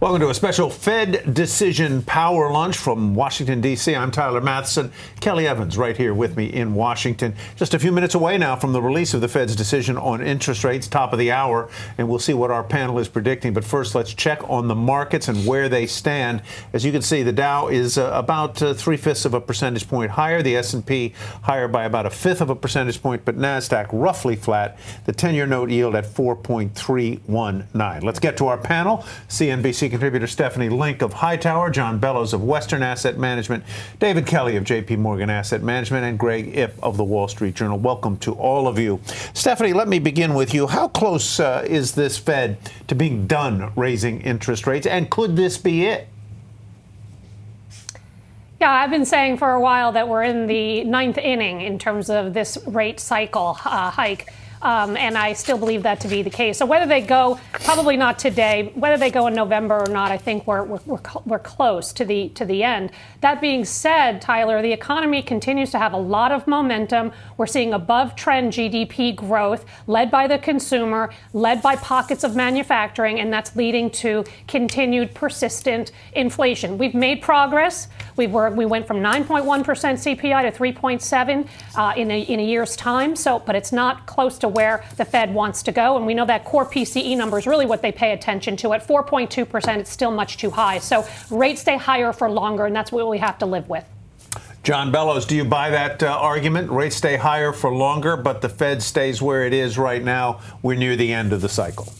Welcome to a special Fed Decision Power Lunch from Washington, D.C. I'm Tyler Mathisen. Kelly Evans right here with me in Washington. Just a few minutes away now from the release of the Fed's decision on interest rates, top of the hour, and we'll see what our panel is predicting. But first, let's check on the markets and where they stand. As you can see, the Dow is uh, about uh, three-fifths of a percentage point higher, the S&P higher by about a fifth of a percentage point, but NASDAQ roughly flat, the 10-year note yield at 4.319. Let's get to our panel. CNBC contributor Stephanie Link of Hightower, John Bellows of Western Asset Management, David Kelly of JP Morgan Asset Management, and Greg Ip of the Wall Street Journal. Welcome to all of you. Stephanie, let me begin with you. How close uh, is this Fed to being done raising interest rates, and could this be it? Yeah, I've been saying for a while that we're in the ninth inning in terms of this rate cycle uh, hike. Um, and I still believe that to be the case. So whether they go, probably not today. Whether they go in November or not, I think we're, we're, we're, close to the to the end. That being said, Tyler, the economy continues to have a lot of momentum. We're seeing above trend GDP growth, led by the consumer, led by pockets of manufacturing, and that's leading to continued persistent inflation. We've made progress. We were we went from 9.1% CPI to 3.7 uh, in a in a year's time. So, but it's not close to where the Fed wants to go. And we know that core PCE number is really what they pay attention to. At 4.2%, it's still much too high. So rates stay higher for longer, and that's what we have to live with. John Bellows, do you buy that uh, argument? Rates stay higher for longer, but the Fed stays where it is right now. We're near the end of the cycle.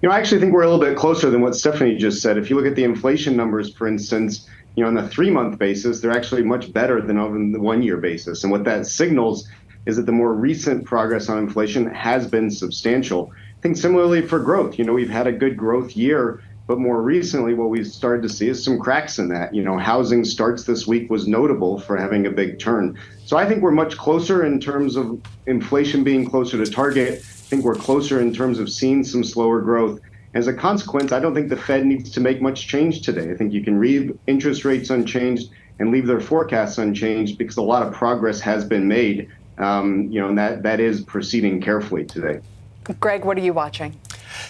You know, I actually think we're a little bit closer than what Stephanie just said. If you look at the inflation numbers, for instance, you know, on the three month basis, they're actually much better than on the one year basis. And what that signals is that the more recent progress on inflation has been substantial. I think similarly for growth, you know, we've had a good growth year, but more recently, what we've started to see is some cracks in that. You know, housing starts this week was notable for having a big turn. So I think we're much closer in terms of inflation being closer to target. I think we're closer in terms of seeing some slower growth. As a consequence, I don't think the Fed needs to make much change today. I think you can leave interest rates unchanged and leave their forecasts unchanged because a lot of progress has been made um, you know, and that, that is proceeding carefully today. Greg, what are you watching?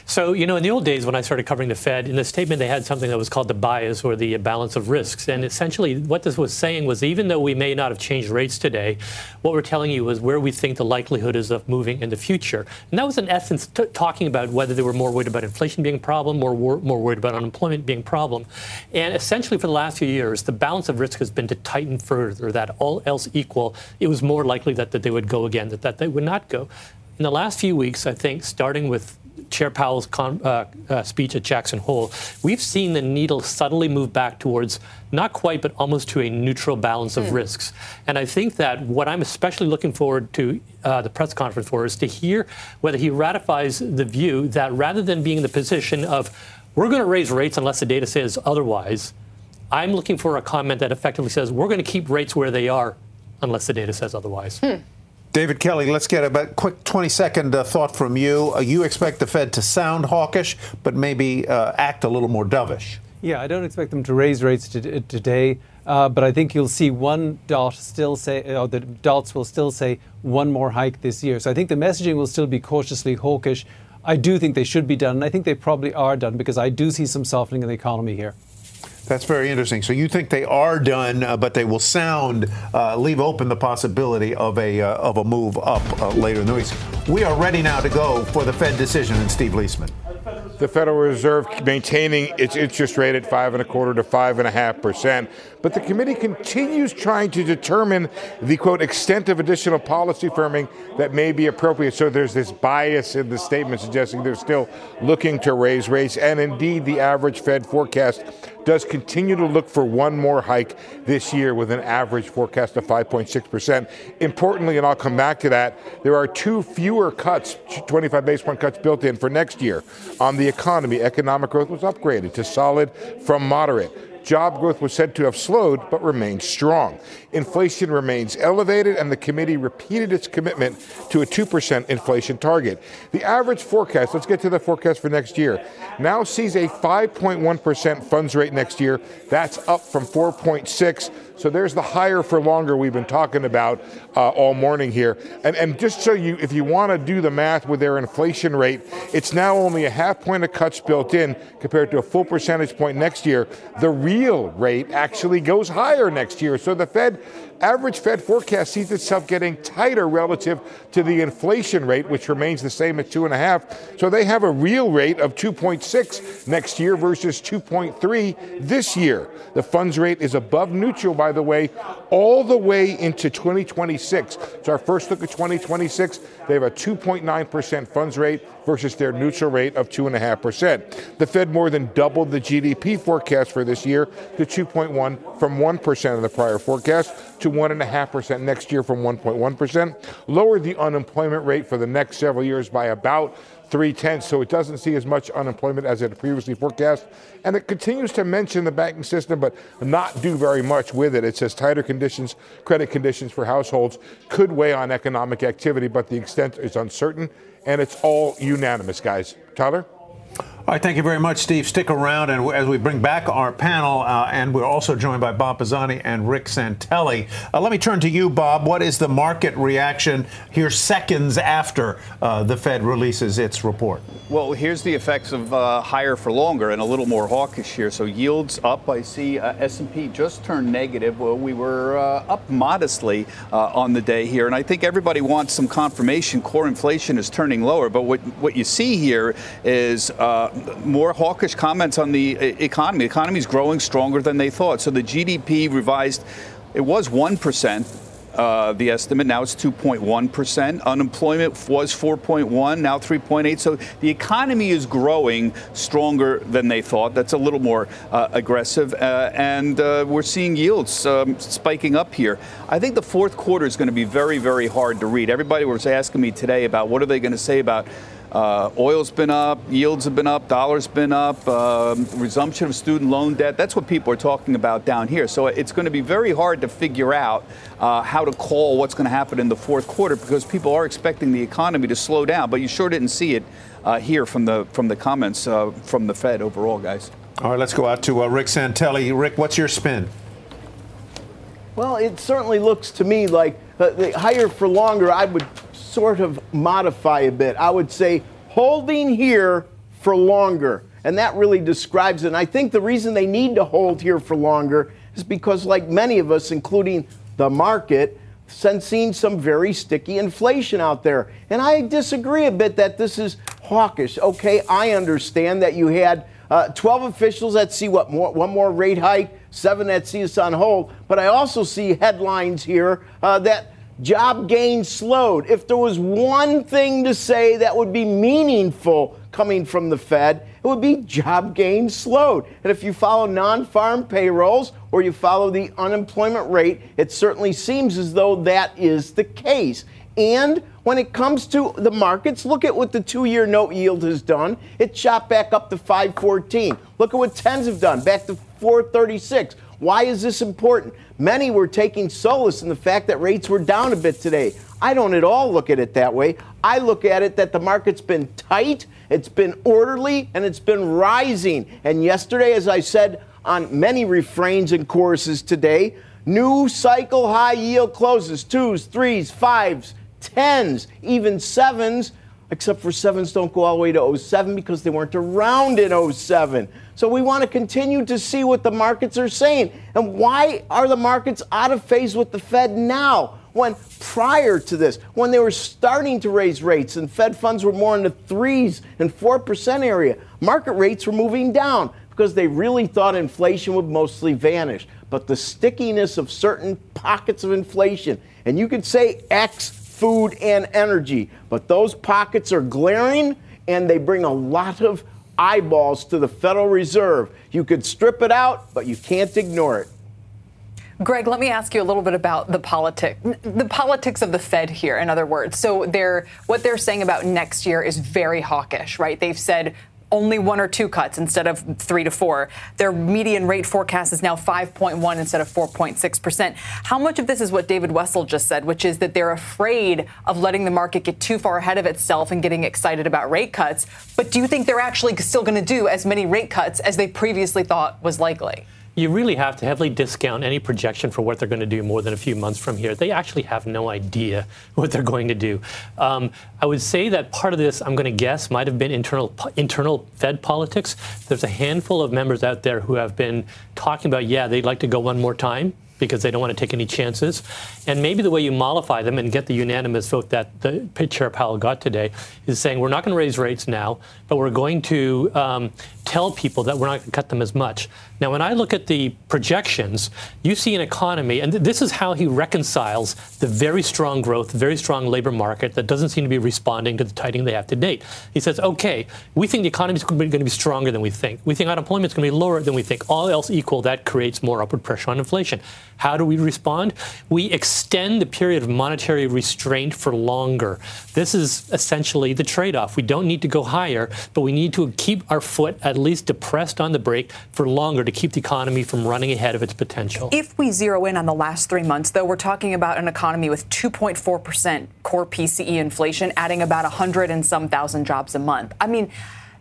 So, you know, in the old days when I started covering the Fed, in the statement they had something that was called the bias or the balance of risks. And essentially, what this was saying was even though we may not have changed rates today, what we're telling you is where we think the likelihood is of moving in the future. And that was, in essence, talking about whether they were more worried about inflation being a problem, more, wor- more worried about unemployment being a problem. And essentially, for the last few years, the balance of risk has been to tighten further, that all else equal, it was more likely that, that they would go again, that, that they would not go. In the last few weeks, I think, starting with Chair Powell's con, uh, uh, speech at Jackson Hole, we've seen the needle subtly move back towards not quite, but almost to a neutral balance of mm. risks. And I think that what I'm especially looking forward to uh, the press conference for is to hear whether he ratifies the view that rather than being in the position of we're going to raise rates unless the data says otherwise, I'm looking for a comment that effectively says we're going to keep rates where they are unless the data says otherwise. Hmm. David Kelly, let's get a quick 20 second uh, thought from you. Uh, you expect the Fed to sound hawkish, but maybe uh, act a little more dovish. Yeah, I don't expect them to raise rates to, today, uh, but I think you'll see one dot still say, or uh, the dots will still say one more hike this year. So I think the messaging will still be cautiously hawkish. I do think they should be done, and I think they probably are done because I do see some softening in the economy here. That's very interesting. So you think they are done, uh, but they will sound, uh, leave open the possibility of a uh, of a move up uh, later in the week. We are ready now to go for the Fed decision and Steve Liesman. the Federal Reserve maintaining its interest rate at five and a quarter to five and a half percent. But the committee continues trying to determine the quote extent of additional policy firming that may be appropriate. So there's this bias in the statement suggesting they're still looking to raise rates. And indeed, the average Fed forecast does continue to look for one more hike this year with an average forecast of 5.6%. Importantly, and I'll come back to that, there are two fewer cuts, 25 basis point cuts built in for next year. On the economy, economic growth was upgraded to solid from moderate. Job growth was said to have slowed but remains strong. Inflation remains elevated, and the committee repeated its commitment to a 2% inflation target. The average forecast, let's get to the forecast for next year, now sees a 5.1% funds rate next year. That's up from 4.6 so there's the higher for longer we've been talking about uh, all morning here. And, and just so you, if you want to do the math with their inflation rate, it's now only a half point of cuts built in compared to a full percentage point next year. The real rate actually goes higher next year. So the Fed average Fed forecast sees itself getting tighter relative to the inflation rate, which remains the same at two and a half. So they have a real rate of 2.6 next year versus 2.3 this year. The funds rate is above neutral, by the way, all the way into 2026. So our first look at 2026, they have a 2.9% funds rate versus their neutral rate of 2.5%. The Fed more than doubled the GDP forecast for this year to 2.1 from 1% of the prior forecast to 1.5% next year from 1.1%. Lowered the unemployment rate for the next several years by about three tenths, so it doesn't see as much unemployment as it previously forecast. And it continues to mention the banking system, but not do very much with it. It says tighter conditions, credit conditions for households could weigh on economic activity, but the extent is uncertain, and it's all unanimous, guys. Tyler? All right, thank you very much, Steve. Stick around, and as we bring back our panel, uh, and we're also joined by Bob Pisani and Rick Santelli. Uh, let me turn to you, Bob. What is the market reaction here seconds after uh, the Fed releases its report? Well, here's the effects of uh, higher for longer and a little more hawkish here. So yields up. I see uh, S&P just turned negative. Well, we were uh, up modestly on the day here, and I think everybody wants some confirmation. Core inflation is turning lower, but what what you see here is more hawkish comments on the economy. The economy is growing stronger than they thought. So the GDP revised, it was 1%. Uh, the estimate now it's 2.1%. Unemployment was 4.1, now 3.8. So the economy is growing stronger than they thought. That's a little more uh, aggressive, uh, and uh, we're seeing yields um, spiking up here. I think the fourth quarter is going to be very, very hard to read. Everybody was asking me today about what are they going to say about uh, oil's been up, yields have been up, dollar's been up, um, resumption of student loan debt. That's what people are talking about down here. So it's going to be very hard to figure out uh, how to call what's going to happen in the fourth quarter because people are expecting the economy to slow down. But you sure didn't see it uh, here from the from the comments uh, from the Fed overall, guys. All right, let's go out to uh, Rick Santelli. Rick, what's your spin? Well, it certainly looks to me like uh, the higher for longer. I would sort of modify a bit. I would say holding here for longer. And that really describes it. And I think the reason they need to hold here for longer is because, like many of us, including the market, sensing some very sticky inflation out there. And I disagree a bit that this is hawkish. Okay, I understand that you had uh, 12 officials that see what more, one more rate hike, seven that see us on hold. But I also see headlines here uh, that job gains slowed. If there was one thing to say that would be meaningful coming from the Fed, it would be job gains slowed. And if you follow non farm payrolls or you follow the unemployment rate, it certainly seems as though that is the case. And when it comes to the markets, look at what the two year note yield has done. It shot back up to 514. Look at what 10s have done, back to 436. Why is this important? Many were taking solace in the fact that rates were down a bit today. I don't at all look at it that way. I look at it that the market's been tight, it's been orderly, and it's been rising. And yesterday, as I said on many refrains and choruses today, new cycle high yield closes twos, threes, fives, tens, even sevens except for sevens don't go all the way to 07 because they weren't around in 07. So we want to continue to see what the markets are saying. And why are the markets out of phase with the Fed now? when prior to this, when they were starting to raise rates and Fed funds were more in the threes and 4% area, market rates were moving down because they really thought inflation would mostly vanish. But the stickiness of certain pockets of inflation, and you could say X, food, and energy, but those pockets are glaring and they bring a lot of eyeballs to the Federal Reserve. You could strip it out, but you can't ignore it. Greg, let me ask you a little bit about the politic, the politics of the Fed here. In other words, so they're what they're saying about next year is very hawkish, right? They've said only one or two cuts instead of three to four. Their median rate forecast is now 5.1 instead of 4.6%. How much of this is what David Wessel just said, which is that they're afraid of letting the market get too far ahead of itself and getting excited about rate cuts? But do you think they're actually still going to do as many rate cuts as they previously thought was likely? You really have to heavily discount any projection for what they're going to do more than a few months from here. They actually have no idea what they're going to do. Um, I would say that part of this, I'm going to guess, might have been internal internal Fed politics. There's a handful of members out there who have been talking about, yeah, they'd like to go one more time because they don't want to take any chances. And maybe the way you mollify them and get the unanimous vote that the Chair Powell got today is saying we're not going to raise rates now, but we're going to um, tell people that we're not going to cut them as much. Now, when I look at the projections, you see an economy, and th- this is how he reconciles the very strong growth, very strong labor market that doesn't seem to be responding to the tightening they have to date. He says, okay, we think the economy is going to be stronger than we think. We think unemployment is going to be lower than we think. All else equal, that creates more upward pressure on inflation. How do we respond? We extend the period of monetary restraint for longer. This is essentially the trade off. We don't need to go higher, but we need to keep our foot at least depressed on the brake for longer to keep the economy from running ahead of its potential. If we zero in on the last three months, though, we're talking about an economy with 2.4% core PCE inflation, adding about 100 and some thousand jobs a month. I mean,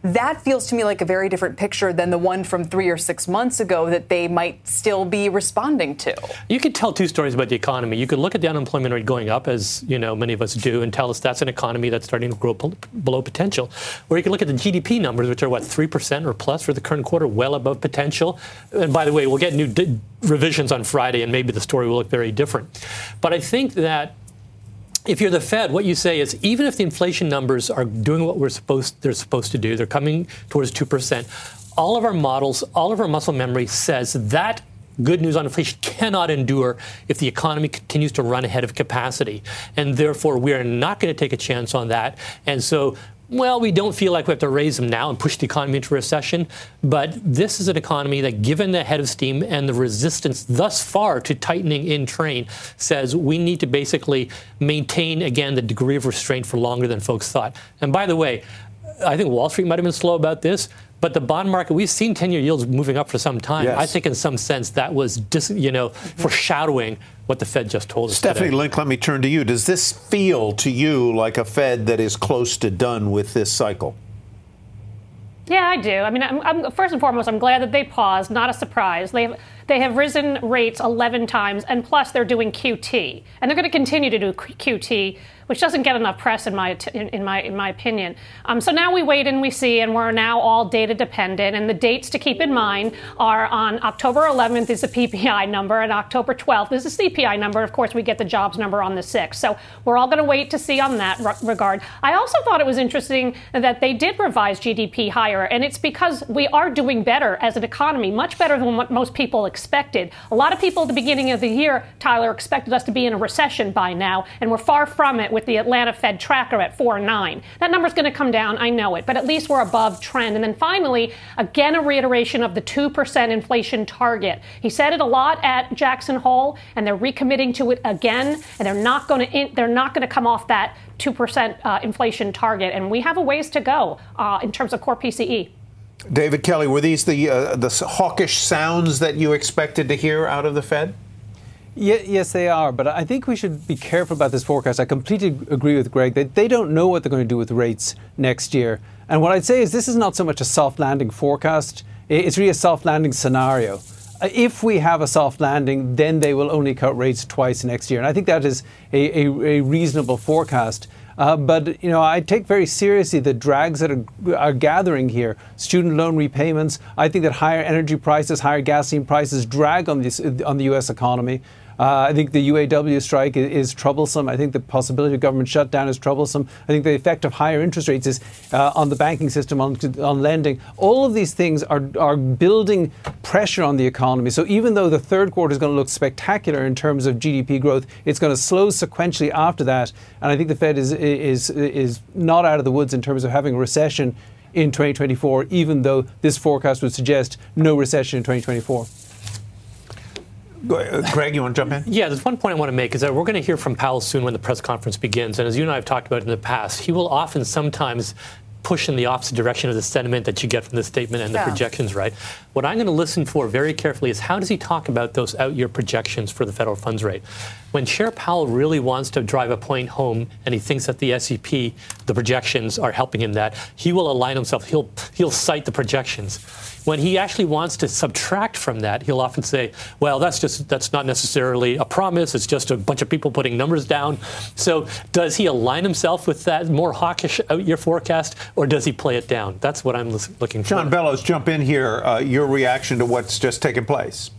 that feels to me like a very different picture than the one from three or six months ago that they might still be responding to. You could tell two stories about the economy. You could look at the unemployment rate going up, as you know many of us do, and tell us that's an economy that's starting to grow below potential. Or you could look at the GDP numbers, which are what three percent or plus for the current quarter, well above potential. And by the way, we'll get new d- revisions on Friday, and maybe the story will look very different. But I think that if you're the Fed, what you say is even if the inflation numbers are doing what we're supposed they're supposed to do, they're coming towards two percent. All of our models, all of our muscle memory says that good news on inflation cannot endure if the economy continues to run ahead of capacity. And therefore, we are not going to take a chance on that. And so well, we don't feel like we have to raise them now and push the economy into recession. But this is an economy that, given the head of steam and the resistance thus far to tightening in train, says we need to basically maintain, again, the degree of restraint for longer than folks thought. And by the way, I think Wall Street might have been slow about this, but the bond market, we've seen 10-year yields moving up for some time. Yes. I think in some sense that was, dis, you know, foreshadowing what the Fed just told us. Stephanie today. Link, let me turn to you. Does this feel to you like a Fed that is close to done with this cycle? Yeah, I do. I mean, I'm, I'm, first and foremost, I'm glad that they paused. Not a surprise. They have they have risen rates 11 times, and plus they're doing QT, and they're going to continue to do QT which doesn't get enough press in my in my in my opinion. Um, so now we wait and we see, and we're now all data dependent. And the dates to keep in mind are on October 11th is the PPI number, and October 12th is the CPI number. Of course, we get the jobs number on the 6th. So we're all going to wait to see on that regard. I also thought it was interesting that they did revise GDP higher, and it's because we are doing better as an economy, much better than what most people expected. A lot of people at the beginning of the year, Tyler, expected us to be in a recession by now, and we're far from it with the Atlanta Fed tracker at 4.9. That number's going to come down, I know it, but at least we're above trend. And then finally, again, a reiteration of the 2% inflation target. He said it a lot at Jackson Hole, and they're recommitting to it again, and they're not going to they're not going to come off that 2% uh, inflation target. And we have a ways to go uh, in terms of core PCE. David Kelly, were these the uh, the hawkish sounds that you expected to hear out of the Fed? yes, they are. But I think we should be careful about this forecast. I completely agree with Greg that they don't know what they're going to do with rates next year. And what I'd say is this is not so much a soft landing forecast, it's really a soft landing scenario. Uh, if we have a soft landing, then they will only cut rates twice next year. And I think that is a, a, a reasonable forecast. Uh, but you know, I take very seriously the drags that are, are, gathering here. Student loan repayments. I think that higher energy prices, higher gasoline prices, drag on this on the U.S. economy. Uh, I think the UAW strike is, is, troublesome. I think the possibility of government shutdown is troublesome. I think the effect of higher interest rates is uh, on the banking system, on, on lending. All of these things are, are building pressure on the economy. So even though the third quarter is going to look spectacular in terms of GDP growth, it's going to slow sequentially after that. And I think the Fed is, is, is not out of the woods in terms of having a recession in 2024, even though this forecast would suggest no recession in 2024. Uh, Greg, you want to jump in? Yeah, there's one point I want to make is that we're going to hear from Powell soon when the press conference begins. And as you and I have talked about in the past, he will often sometimes push in the opposite direction of the sentiment that you get from the statement and the yeah. projections, right? What I'm going to listen for very carefully is how does he talk about those out year projections for the federal funds rate? When Chair Powell really wants to drive a point home and he thinks that the SEP, the projections are helping him that, he will align himself, he'll, he'll cite the projections. When he actually wants to subtract from that, he'll often say, well, that's just that's not necessarily a promise. It's just a bunch of people putting numbers down. So does he align himself with that more hawkish out year forecast, or does he play it down? That's what I'm looking for. John Bellows, jump in here. Uh, your reaction to what's just taken place.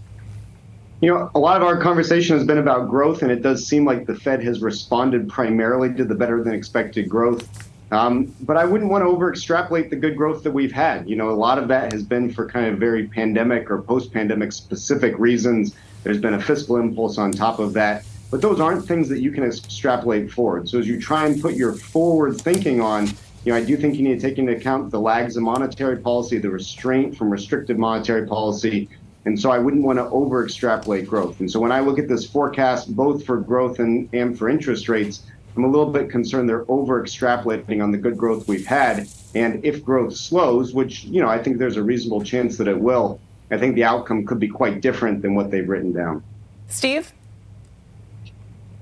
You know, a lot of our conversation has been about growth, and it does seem like the Fed has responded primarily to the better than expected growth um, but I wouldn't want to over extrapolate the good growth that we've had. You know, a lot of that has been for kind of very pandemic or post pandemic specific reasons. There's been a fiscal impulse on top of that. But those aren't things that you can extrapolate forward. So as you try and put your forward thinking on, you know, I do think you need to take into account the lags of monetary policy, the restraint from restrictive monetary policy. And so I wouldn't want to over extrapolate growth. And so when I look at this forecast, both for growth and, and for interest rates, I'm a little bit concerned they're over extrapolating on the good growth we've had. And if growth slows, which, you know, I think there's a reasonable chance that it will, I think the outcome could be quite different than what they've written down. Steve?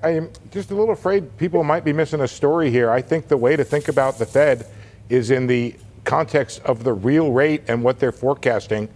I am just a little afraid people might be missing a story here. I think the way to think about the Fed is in the context of the real rate and what they're forecasting.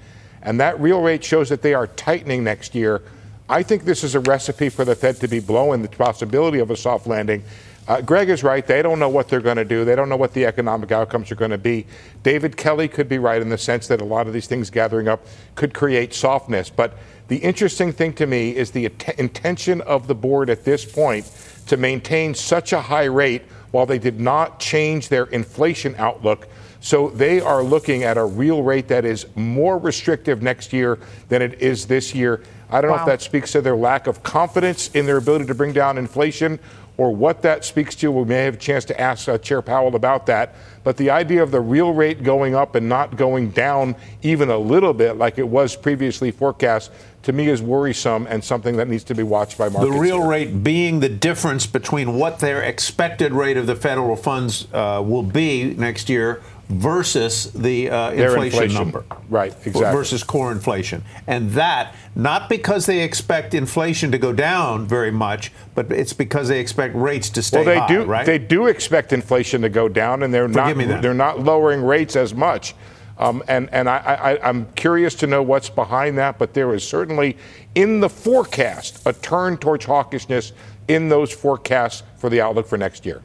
And that real rate shows that they are tightening next year. I think this is a recipe for the Fed to be blowing the possibility of a soft landing uh, Greg is right. They don't know what they're going to do. They don't know what the economic outcomes are going to be. David Kelly could be right in the sense that a lot of these things gathering up could create softness. But the interesting thing to me is the at- intention of the board at this point to maintain such a high rate while they did not change their inflation outlook. So they are looking at a real rate that is more restrictive next year than it is this year. I don't wow. know if that speaks to their lack of confidence in their ability to bring down inflation or what that speaks to. We may have a chance to ask uh, Chair Powell about that. But the idea of the real rate going up and not going down even a little bit, like it was previously forecast, to me is worrisome and something that needs to be watched by markets. The real here. rate being the difference between what their expected rate of the federal funds uh, will be next year versus the uh, inflation, inflation, number. Right, exactly. Versus core inflation. And that, not because they expect inflation to go down very much, but it's because they expect rates to stay well, they high, do, right? They do expect inflation to go down, and they're, not, they're not lowering rates as much. Um, and and I, I, I'm curious to know what's behind that, but there is certainly in the forecast a turn towards hawkishness in those forecasts for the outlook for next year.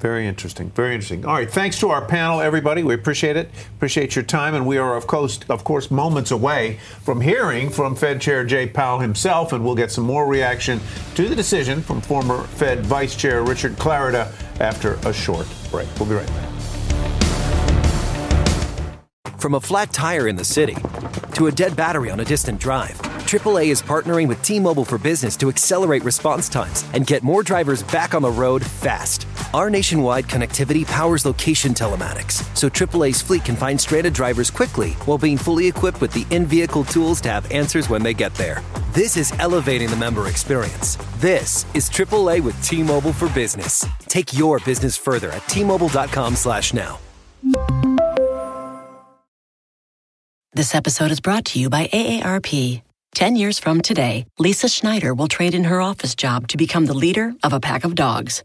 Very interesting. Very interesting. All right. Thanks to our panel, everybody. We appreciate it. Appreciate your time. And we are, of course, of course, moments away from hearing from Fed Chair Jay Powell himself. And we'll get some more reaction to the decision from former Fed Vice Chair Richard Clarida after a short break. We'll be right back. From a flat tire in the city to a dead battery on a distant drive. AAA is partnering with T Mobile for Business to accelerate response times and get more drivers back on the road fast. Our nationwide connectivity powers location telematics, so AAA's fleet can find stranded drivers quickly while being fully equipped with the in vehicle tools to have answers when they get there. This is elevating the member experience. This is AAA with T Mobile for Business. Take your business further at T Mobile.com/slash now. This episode is brought to you by AARP. 10 years from today, Lisa Schneider will trade in her office job to become the leader of a pack of dogs.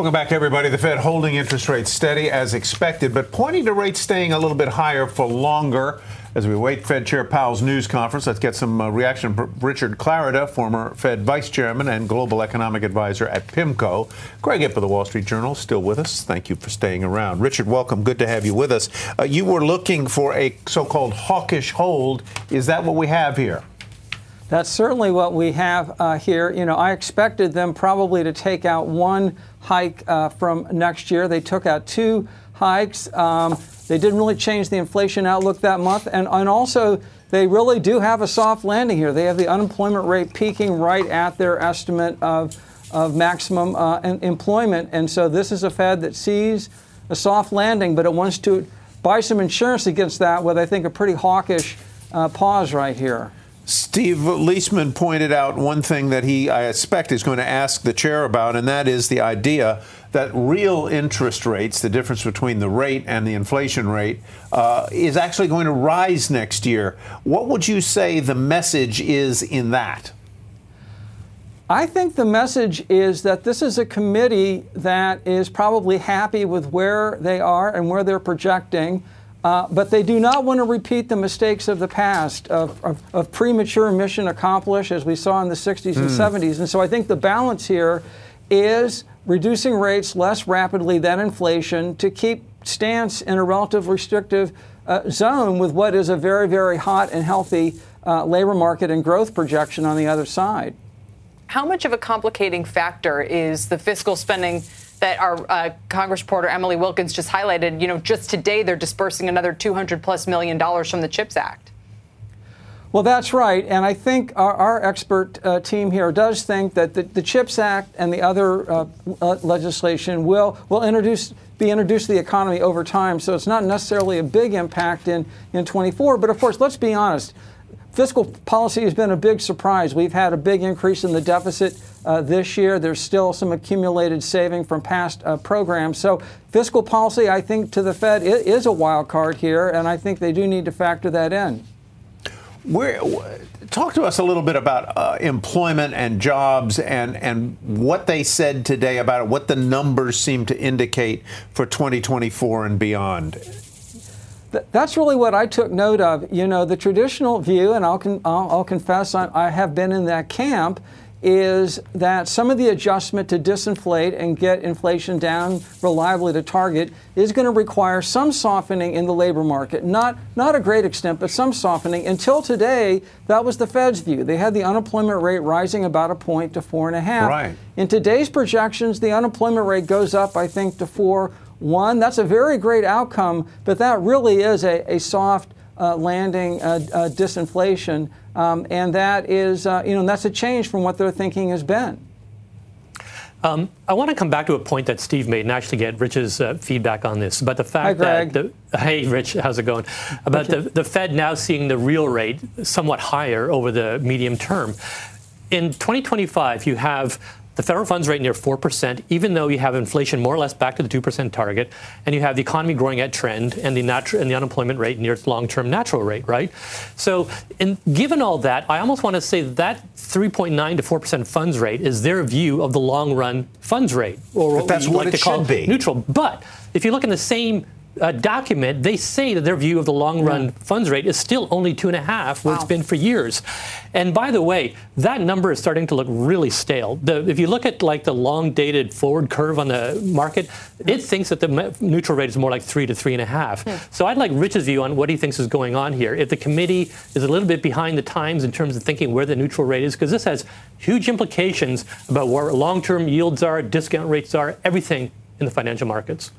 Welcome back, everybody. The Fed holding interest rates steady as expected, but pointing to rates staying a little bit higher for longer. As we wait Fed Chair Powell's news conference, let's get some uh, reaction from Richard Clarida, former Fed Vice Chairman and Global Economic Advisor at PIMCO. Greg Ip of the Wall Street Journal, still with us. Thank you for staying around. Richard, welcome. Good to have you with us. Uh, you were looking for a so called hawkish hold. Is that what we have here? That's certainly what we have uh, here. You know, I expected them probably to take out one hike uh, from next year. They took out two hikes. Um, they didn't really change the inflation outlook that month. And, and also, they really do have a soft landing here. They have the unemployment rate peaking right at their estimate of, of maximum uh, employment. And so this is a Fed that sees a soft landing, but it wants to buy some insurance against that with, I think, a pretty hawkish uh, pause right here. Steve Liesman pointed out one thing that he, I expect, is going to ask the chair about, and that is the idea that real interest rates, the difference between the rate and the inflation rate, uh, is actually going to rise next year. What would you say the message is in that? I think the message is that this is a committee that is probably happy with where they are and where they're projecting. Uh, but they do not want to repeat the mistakes of the past of, of, of premature mission accomplished, as we saw in the 60s and 70s. Hmm. And so I think the balance here is reducing rates less rapidly than inflation to keep stance in a relative restrictive uh, zone with what is a very, very hot and healthy uh, labor market and growth projection on the other side. How much of a complicating factor is the fiscal spending that our uh, Congress reporter Emily Wilkins just highlighted. You know, just today they're dispersing another 200 plus million dollars from the CHIPS Act. Well, that's right. And I think our, our expert uh, team here does think that the, the CHIPS Act and the other uh, legislation will, will introduce, be introduced to the economy over time. So it's not necessarily a big impact in, in 24. But of course, let's be honest fiscal policy has been a big surprise. We've had a big increase in the deficit uh, this year. There's still some accumulated saving from past uh, programs. So, fiscal policy, I think, to the Fed is a wild card here, and I think they do need to factor that in. Where, talk to us a little bit about uh, employment and jobs and, and what they said today about it, what the numbers seem to indicate for 2024 and beyond that's really what I took note of. You know, the traditional view, and I'll, con- I'll, I'll confess I, I have been in that camp, is that some of the adjustment to disinflate and get inflation down reliably to target is going to require some softening in the labor market. Not, not a great extent, but some softening. Until today, that was the Fed's view. They had the unemployment rate rising about a point to four and a half. Right. In today's projections, the unemployment rate goes up, I think, to four one. That's a very great outcome, but that really is a, a soft uh, landing uh, uh, disinflation, um, and that is, uh, you know, that's a change from what their thinking has been. Um, I want to come back to a point that Steve made and actually get Rich's uh, feedback on this. But the fact Hi, that, the, hey, Rich, how's it going? About the, the Fed now seeing the real rate somewhat higher over the medium term. In 2025, you have the federal funds rate near 4%, even though you have inflation more or less back to the 2% target, and you have the economy growing at trend and the, natu- and the unemployment rate near its long term natural rate, right? So, in, given all that, I almost want to say that 3.9 to 4% funds rate is their view of the long run funds rate, or what that's what like it to call should be. neutral. But if you look in the same uh, document, they say that their view of the long run yeah. funds rate is still only two and a half, where wow. it's been for years. And by the way, that number is starting to look really stale. The, if you look at like the long dated forward curve on the market, it thinks that the neutral rate is more like three to three and a half. Yeah. So I'd like Rich's view on what he thinks is going on here. If the committee is a little bit behind the times in terms of thinking where the neutral rate is, because this has huge implications about where long term yields are, discount rates are, everything in the financial markets.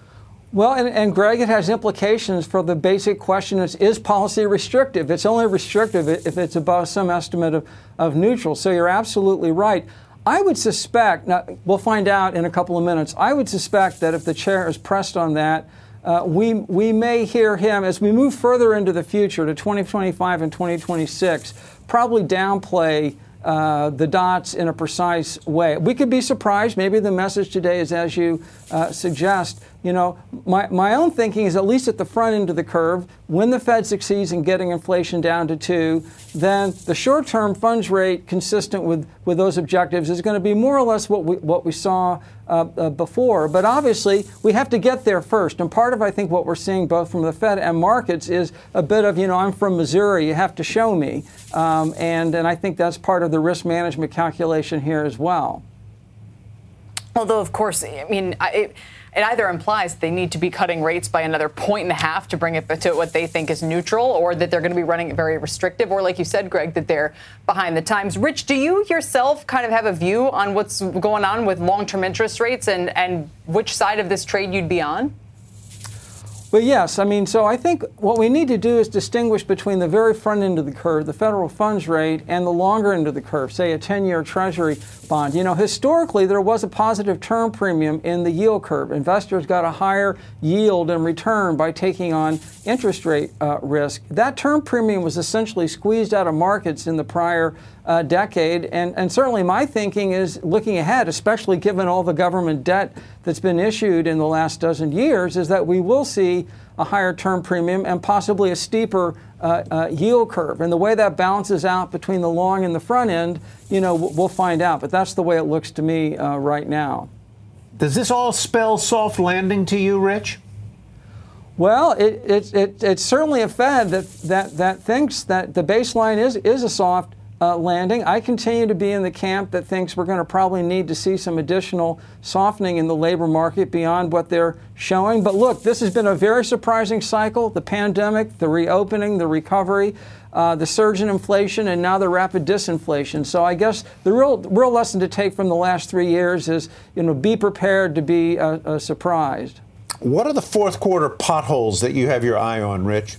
Well, and, and, Greg, it has implications for the basic question is, is policy restrictive? It's only restrictive if it's above some estimate of, of neutral. So you're absolutely right. I would suspect, now we'll find out in a couple of minutes, I would suspect that if the chair is pressed on that, uh, we, we may hear him, as we move further into the future to 2025 and 2026, probably downplay uh, the dots in a precise way. We could be surprised. Maybe the message today is as you uh, suggest. You know, my, my own thinking is at least at the front end of the curve, when the Fed succeeds in getting inflation down to two, then the short term funds rate consistent with, with those objectives is going to be more or less what we, what we saw uh, uh, before. But obviously, we have to get there first. And part of, I think, what we're seeing both from the Fed and markets is a bit of, you know, I'm from Missouri, you have to show me. Um, and, and I think that's part of the risk management calculation here as well. Although, of course, I mean, I, it, it either implies they need to be cutting rates by another point and a half to bring it to what they think is neutral, or that they're going to be running it very restrictive, or like you said, Greg, that they're behind the times. Rich, do you yourself kind of have a view on what's going on with long term interest rates and, and which side of this trade you'd be on? But yes, I mean, so I think what we need to do is distinguish between the very front end of the curve, the federal funds rate, and the longer end of the curve, say a 10 year Treasury bond. You know, historically, there was a positive term premium in the yield curve. Investors got a higher yield and return by taking on interest rate uh, risk. That term premium was essentially squeezed out of markets in the prior uh, decade. And, and certainly my thinking is looking ahead, especially given all the government debt that's been issued in the last dozen years, is that we will see a higher term premium and possibly a steeper uh, uh, yield curve. And the way that balances out between the long and the front end, you know, we'll find out. But that's the way it looks to me uh, right now. Does this all spell soft landing to you, Rich? Well, it, it, it, it's certainly a Fed that, that, that thinks that the baseline is, is a soft uh, landing. I continue to be in the camp that thinks we're going to probably need to see some additional softening in the labor market beyond what they're showing. But look, this has been a very surprising cycle the pandemic, the reopening, the recovery. Uh, the surge in inflation and now the rapid disinflation. So I guess the real real lesson to take from the last three years is you know be prepared to be uh, uh, surprised. What are the fourth quarter potholes that you have your eye on, Rich?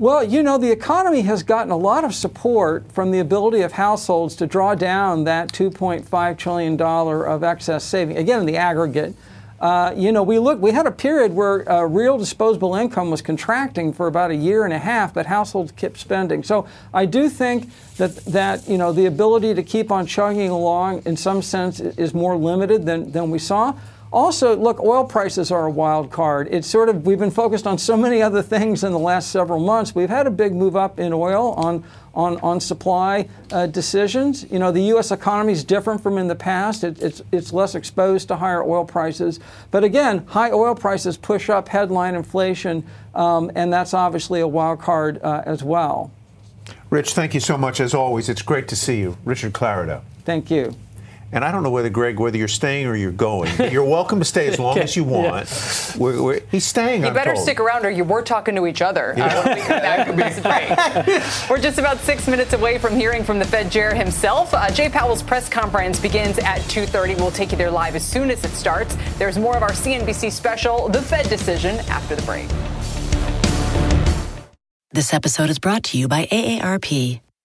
Well, you know, the economy has gotten a lot of support from the ability of households to draw down that $2.5 trillion of excess saving. Again, in the aggregate. Uh, you know, we look. We had a period where uh, real disposable income was contracting for about a year and a half, but households kept spending. So I do think that that you know the ability to keep on chugging along, in some sense, is more limited than than we saw. Also, look, oil prices are a wild card. It's sort of, we've been focused on so many other things in the last several months. We've had a big move up in oil on, on, on supply uh, decisions. You know, the U.S. economy is different from in the past. It, it's, it's less exposed to higher oil prices. But again, high oil prices push up headline inflation, um, and that's obviously a wild card uh, as well. Rich, thank you so much as always. It's great to see you. Richard Clarida. Thank you. And I don't know whether Greg, whether you're staying or you're going. You're welcome to stay as long as you want. Yeah. We're, we're, he's staying. You I'm better told. stick around, or you were talking to each other. Yeah. Uh, when we come back from this break. We're just about six minutes away from hearing from the Fed chair himself. Uh, Jay Powell's press conference begins at 2:30. We'll take you there live as soon as it starts. There's more of our CNBC special, the Fed decision, after the break. This episode is brought to you by AARP.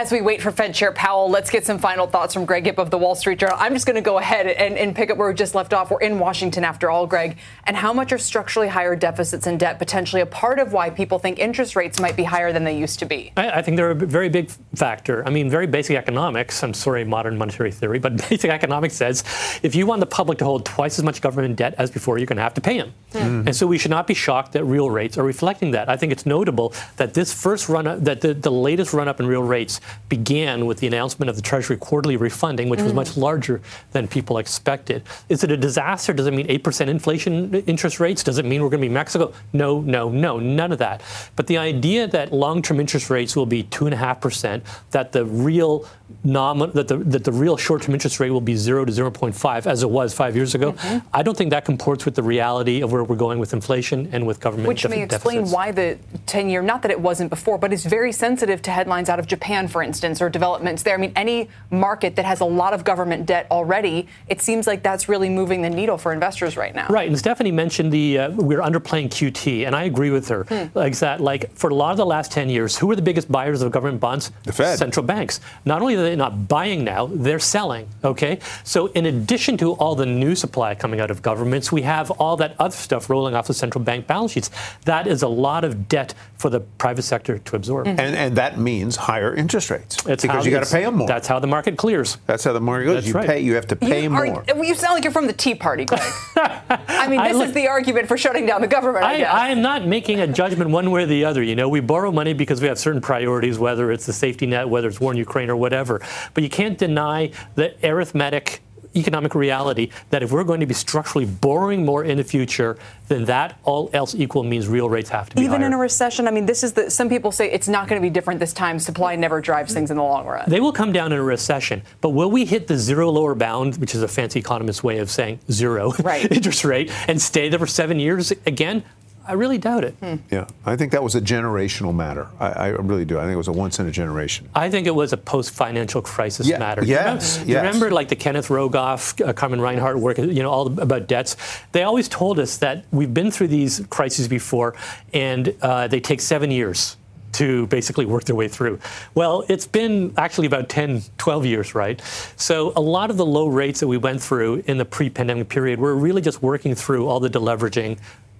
As we wait for Fed Chair Powell, let's get some final thoughts from Greg Ip of the Wall Street Journal. I'm just going to go ahead and, and, pick up where we just left off. We're in Washington after all, Greg. And how much are structurally higher deficits and debt potentially a part of why people think interest rates might be higher than they used to be? I, I think they're a very big factor. I mean, very basic economics. I'm sorry, modern monetary theory, but basic economics says if you want the public to hold twice as much government debt as before, you're going to have to pay them. Mm-hmm. And so we should not be shocked that real rates are reflecting that. I think it's notable that this first run up, that the, the latest run up in real rates began with the announcement of the Treasury quarterly refunding, which mm. was much larger than people expected. Is it a disaster? Does it mean 8% inflation interest rates? Does it mean we're going to be Mexico? No, no, no, none of that. But the idea that long term interest rates will be 2.5%, that the real that the that the real short-term interest rate will be zero to 0.5 as it was five years ago. Mm-hmm. I don't think that comports with the reality of where we're going with inflation and with government. Which may explain deficits. why the 10-year, not that it wasn't before, but it's very sensitive to headlines out of Japan, Iran, for instance, or developments there. I mean, any market that has a lot of government debt already, it seems like that's really moving the needle for investors right now. Right. And Stephanie mentioned the uh, we're underplaying QT, and I agree with her. Hmm. Like that, like for a lot of the last 10 years, who are the biggest buyers of government bonds? The Fed. Central banks. Not only are they not buying now, they're selling. Okay. So in addition to all the new supply coming out of governments, we have all that other stuff rolling off the central bank balance sheets. That is a lot of debt for the private sector to absorb. Mm-hmm. And, and that means higher interest rates. It's because you got to pay them more. That's how the market clears. That's how the market goes. That's you right. pay. You have to pay you, more. Are, you sound like you're from the Tea Party, Greg. I mean, this I look, is the argument for shutting down the government. I, I, I, am not making a judgment one way or the other. You know, we borrow money because we have certain priorities, whether it's the safety net, whether it's war in Ukraine or whatever. But you can't deny the arithmetic economic reality that if we're going to be structurally borrowing more in the future, then that all else equal means real rates have to be even higher. in a recession. I mean, this is the some people say it's not going to be different this time. Supply never drives things in the long run. They will come down in a recession, but will we hit the zero lower bound, which is a fancy economist's way of saying zero right. interest rate, and stay there for seven years again? I really doubt it. Hmm. Yeah, I think that was a generational matter. I, I, really do. I think it was a once in a generation. I think it was a post-financial crisis yeah, matter. Yes, you yes. Remember, like the Kenneth Rogoff, uh, Carmen Reinhart work, you know, all about debts. They always told us that we've been through these crises before, and uh, they take seven years to basically work their way through. Well, it's been actually about 10, 12 years, right? So a lot of the low rates that we went through in the pre-pandemic period were really just working through all the deleveraging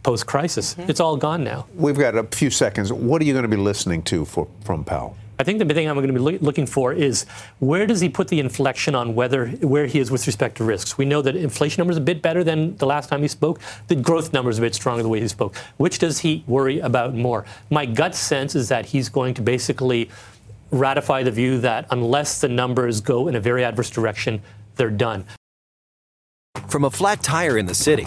post crisis. Mm-hmm. It's all gone now. We've got a few seconds. What are you going to be listening to for, from Powell? I think the thing I'm going to be looking for is where does he put the inflection on whether where he is with respect to risks. We know that inflation numbers are a bit better than the last time he spoke. The growth numbers are a bit stronger the way he spoke. Which does he worry about more? My gut sense is that he's going to basically ratify the view that unless the numbers go in a very adverse direction, they're done. From a flat tire in the city